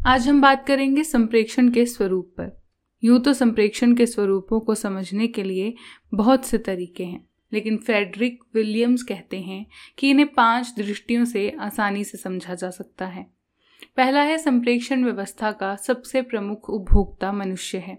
आज हम बात करेंगे संप्रेक्षण के स्वरूप पर। यूँ तो संप्रेक्षण के स्वरूपों को समझने के लिए बहुत से तरीके हैं, लेकिन फ्रेडरिक विलियम्स कहते हैं कि इन्हें पाँच दृष्टियों से आसानी से समझा जा सकता है। पहला है, संप्रेक्षण व्यवस्था का सबसे प्रमुख उपभोक्ता मनुष्य है।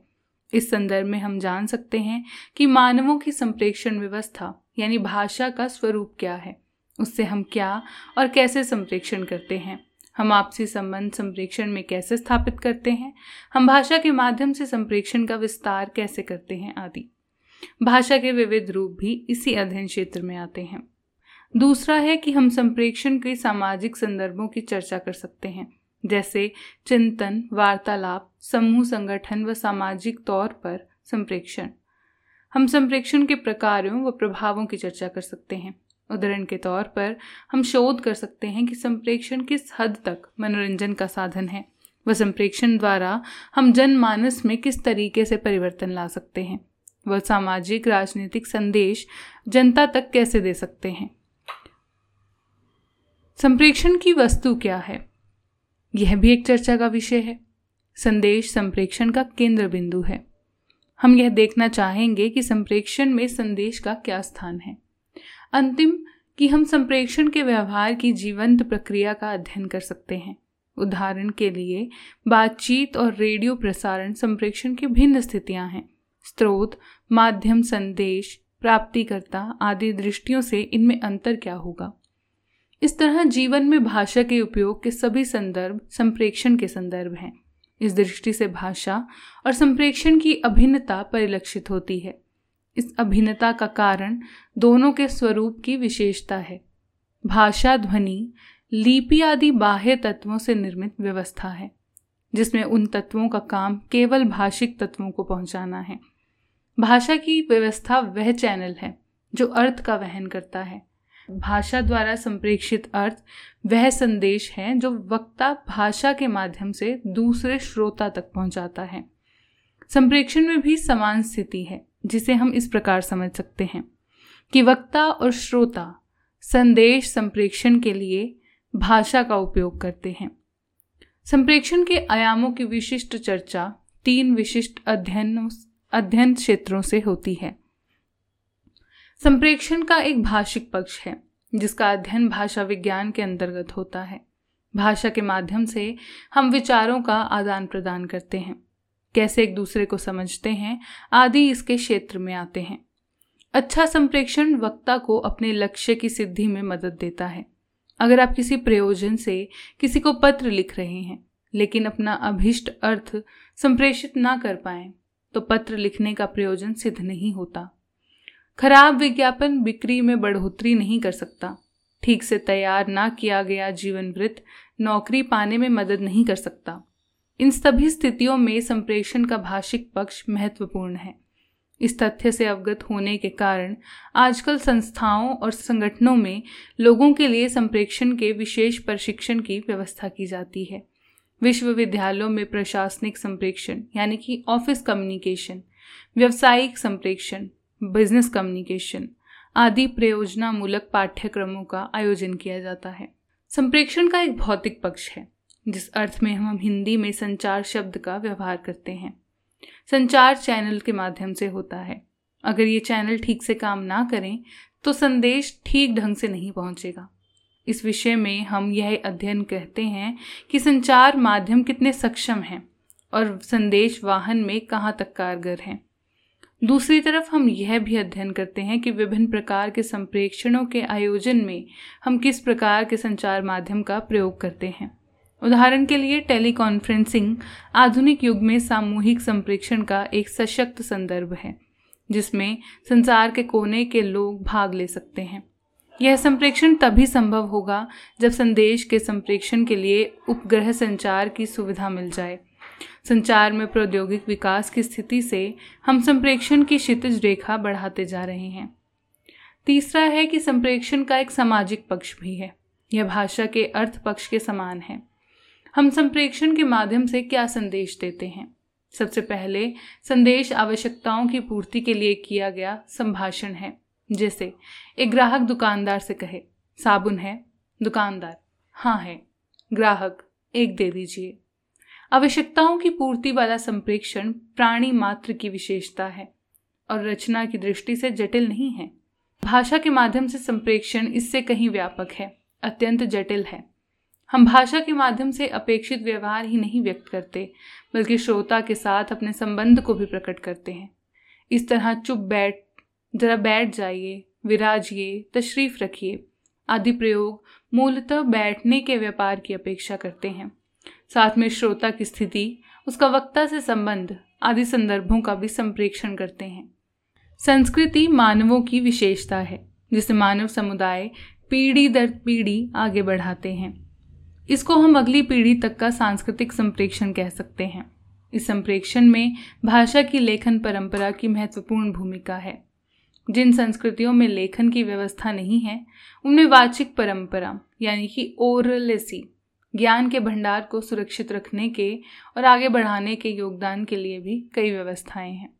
इस संदर्भ में हम जान सकते हैं कि मानवों की संप्रेक्षण व्यवस्था, यानी भाषा का स्वरूप क्या है, उससे हम क्या और कैसे संप्रेक्षण करते हैं। हम आपसी संबंध संप्रेक्षण में कैसे स्थापित करते हैं? हम भाषा के माध्यम से संप्रेक्षण का विस्तार कैसे करते हैं? आदि। भाषा के विविध रूप भी इसी अध्ययन क्षेत्र में आते हैं। दूसरा है कि हम संप्रेक्षण के सामाजिक संदर्भों की चर्चा कर सकते हैं, जैसे चिंतन, वार्तालाप, समूह संगठन व सामाजिक तौर पर संप्रेक्षण। हम संप्रेक्षण के प्रकारों व प्रभावों की चर्चा कर सकते हैं। उदाहरण के तौर पर, हम शोध कर सकते हैं कि संप्रेक्षण किस हद तक मनोरंजन का साधन है। व संप्रेक्षण द्वारा हम जनमानस में किस तरीके से परिवर्तन ला सकते हैं? वह सामाजिक, राजनीतिक संदेश जनता तक कैसे दे सकते हैं? संप्रेक्षण की वस्तु क्या है? यह भी एक चर्चा का विषय है। संदेश संप्रेक्षण का केंद्र बिंदु है। हम यह देखना चाहेंगे कि संप्रेक्षण में संदेश का क्या स्थान है। अंतिम कि हम संप्रेक्षण के व्यवहार की जीवंत प्रक्रिया का अध्ययन कर सकते हैं। उदाहरण के लिए, बातचीत और रेडियो प्रसारण संप्रेक्षण की भिन्न स्थितियाँ हैं। स्रोत, माध्यम संदेश, प्राप्तिकर्ता आदि दृष्टियों से इनमें अंतर क्या होगा? इस तरह जीवन में भाषा के उपयोग के सभी संदर्भ संप्रेक्षण के संदर्भ हैं। इस दृष्टि से भाषा और संप्रेक्षण की अभिन्नता परिलक्षित होती है। इस अभिन्नता का कारण दोनों के स्वरूप की विशेषता है। भाषा ध्वनि, लिपि आदि बाह्य तत्वों से निर्मित व्यवस्था है, जिसमें उन तत्वों का काम केवल भाषिक तत्वों को पहुंचाना है। भाषा की व्यवस्था वह चैनल है, जो अर्थ का वहन करता है। भाषा द्वारा संप्रेक्षित अर्थ वह संदेश है, जो वक्ता भाषा के माध्यम से दूसरे श्रोता तक पहुंचाता है। संप्रेक्षण में भी समान स्थिति है, जिसे हम इस प्रकार समझ सकते हैं कि वक्ता और श्रोता संदेश संप्रेक्षण के लिए भाषा का उपयोग करते हैं। संप्रेक्षण के आयामों की विशिष्ट चर्चा तीन विशिष्ट अध्ययनों अध्ययन क्षेत्रों से होती है। संप्रेक्षण का एक भाषिक पक्ष है, जिसका अध्ययन भाषा विज्ञान के अंतर्गत होता है। भाषा के माध्यम से हम विचारों का आदान प्रदान करते हैं। कैसे एक दूसरे को समझते हैं, आदि इसके क्षेत्र में आते हैं। अच्छा संप्रेक्षण वक्ता को अपने लक्ष्य की सिद्धि में मदद देता है। अगर आप किसी प्रयोजन से किसी को पत्र लिख रहे हैं, लेकिन अपना अभिष्ट अर्थ संप्रेषित ना कर पाए तो पत्र लिखने का प्रयोजन सिद्ध नहीं होता। खराब विज्ञापन बिक्री में बढ़ोतरी नहीं कर सकता। ठीक से तैयार ना किया गया जीवन वृत्त नौकरी पाने में मदद नहीं कर सकता। इन सभी स्थितियों में संप्रेषण का भाषिक पक्ष महत्वपूर्ण है। इस तथ्य से अवगत होने के कारण आजकल संस्थाओं और संगठनों में लोगों के लिए संप्रेक्षण के विशेष प्रशिक्षण की व्यवस्था की जाती है। विश्वविद्यालयों में प्रशासनिक संप्रेक्षण यानी कि ऑफ़िस कम्युनिकेशन, व्यवसायिक संप्रेक्षण बिज़नेस कम्युनिकेशन आदि प्रयोजना मूलक पाठ्यक्रमों का आयोजन किया जाता है। संप्रेक्षण का एक भौतिक पक्ष है। जिस अर्थ में हम हिंदी में संचार शब्द का व्यवहार करते हैं। संचार चैनल के माध्यम से होता है। अगर ये चैनल ठीक से काम ना करें तो संदेश ठीक ढंग से नहीं पहुंचेगा। इस विषय में हम यह अध्ययन कहते हैं कि संचार माध्यम कितने सक्षम हैं और संदेश वाहन में कहाँ तक कारगर हैं। दूसरी तरफ़ हम यह भी अध्ययन करते हैं कि विभिन्न प्रकार के संप्रेक्षणों के आयोजन में हम किस प्रकार के संचार माध्यम का प्रयोग करते हैं। उदाहरण के लिए टेलीकॉन्फ्रेंसिंग आधुनिक युग में सामूहिक संप्रेक्षण का एक सशक्त संदर्भ है, जिसमें संसार के कोने के लोग भाग ले सकते हैं। यह संप्रेक्षण तभी संभव होगा जब संदेश के संप्रेक्षण के लिए उपग्रह संचार की सुविधा मिल जाए। संचार में प्रौद्योगिक विकास की स्थिति से हम संप्रेक्षण की क्षितिज रेखा बढ़ाते जा रहे हैं। तीसरा है कि संप्रेक्षण का एक सामाजिक पक्ष भी है। यह भाषा के अर्थ पक्ष के समान है। हम संप्रेक्षण के माध्यम से क्या संदेश देते हैं? सबसे पहले, संदेश आवश्यकताओं की पूर्ति के लिए किया गया संभाषण है। जैसे, एक ग्राहक दुकानदार से कहे, साबुन है? दुकानदार हाँ है। ग्राहक, एक दे दीजिए। आवश्यकताओं की पूर्ति वाला संप्रेक्षण प्राणी मात्र की विशेषता है और रचना की दृष्टि से जटिल नहीं है। भाषा के माध्यम से संप्रेक्षण इससे कहीं व्यापक है, अत्यंत जटिल है। हम भाषा के माध्यम से अपेक्षित व्यवहार ही नहीं व्यक्त करते, बल्कि श्रोता के साथ अपने संबंध को भी प्रकट करते हैं। इस तरह चुप बैठ, जरा बैठ जाइए, विराजिए, तशरीफ़ रखिए, आदि प्रयोग मूलतः बैठने के व्यापार की अपेक्षा करते हैं। साथ में श्रोता की स्थिति, उसका वक्ता से संबंध आदि संदर्भों का भी संप्रेक्षण करते हैं। संस्कृति मानवों की विशेषता है, जिसे मानव समुदाय पीढ़ी दर पीढ़ी आगे बढ़ाते हैं। इसको हम अगली पीढ़ी तक का सांस्कृतिक संप्रेक्षण कह सकते हैं। इस संप्रेक्षण में भाषा की लेखन परंपरा की महत्वपूर्ण भूमिका है। जिन संस्कृतियों में लेखन की व्यवस्था नहीं है, उनमें वाचिक परंपरा, यानी कि ओरलेसी, ज्ञान के भंडार को सुरक्षित रखने के और आगे बढ़ाने के योगदान के लिए भी कई व्यवस्थाएँ हैं।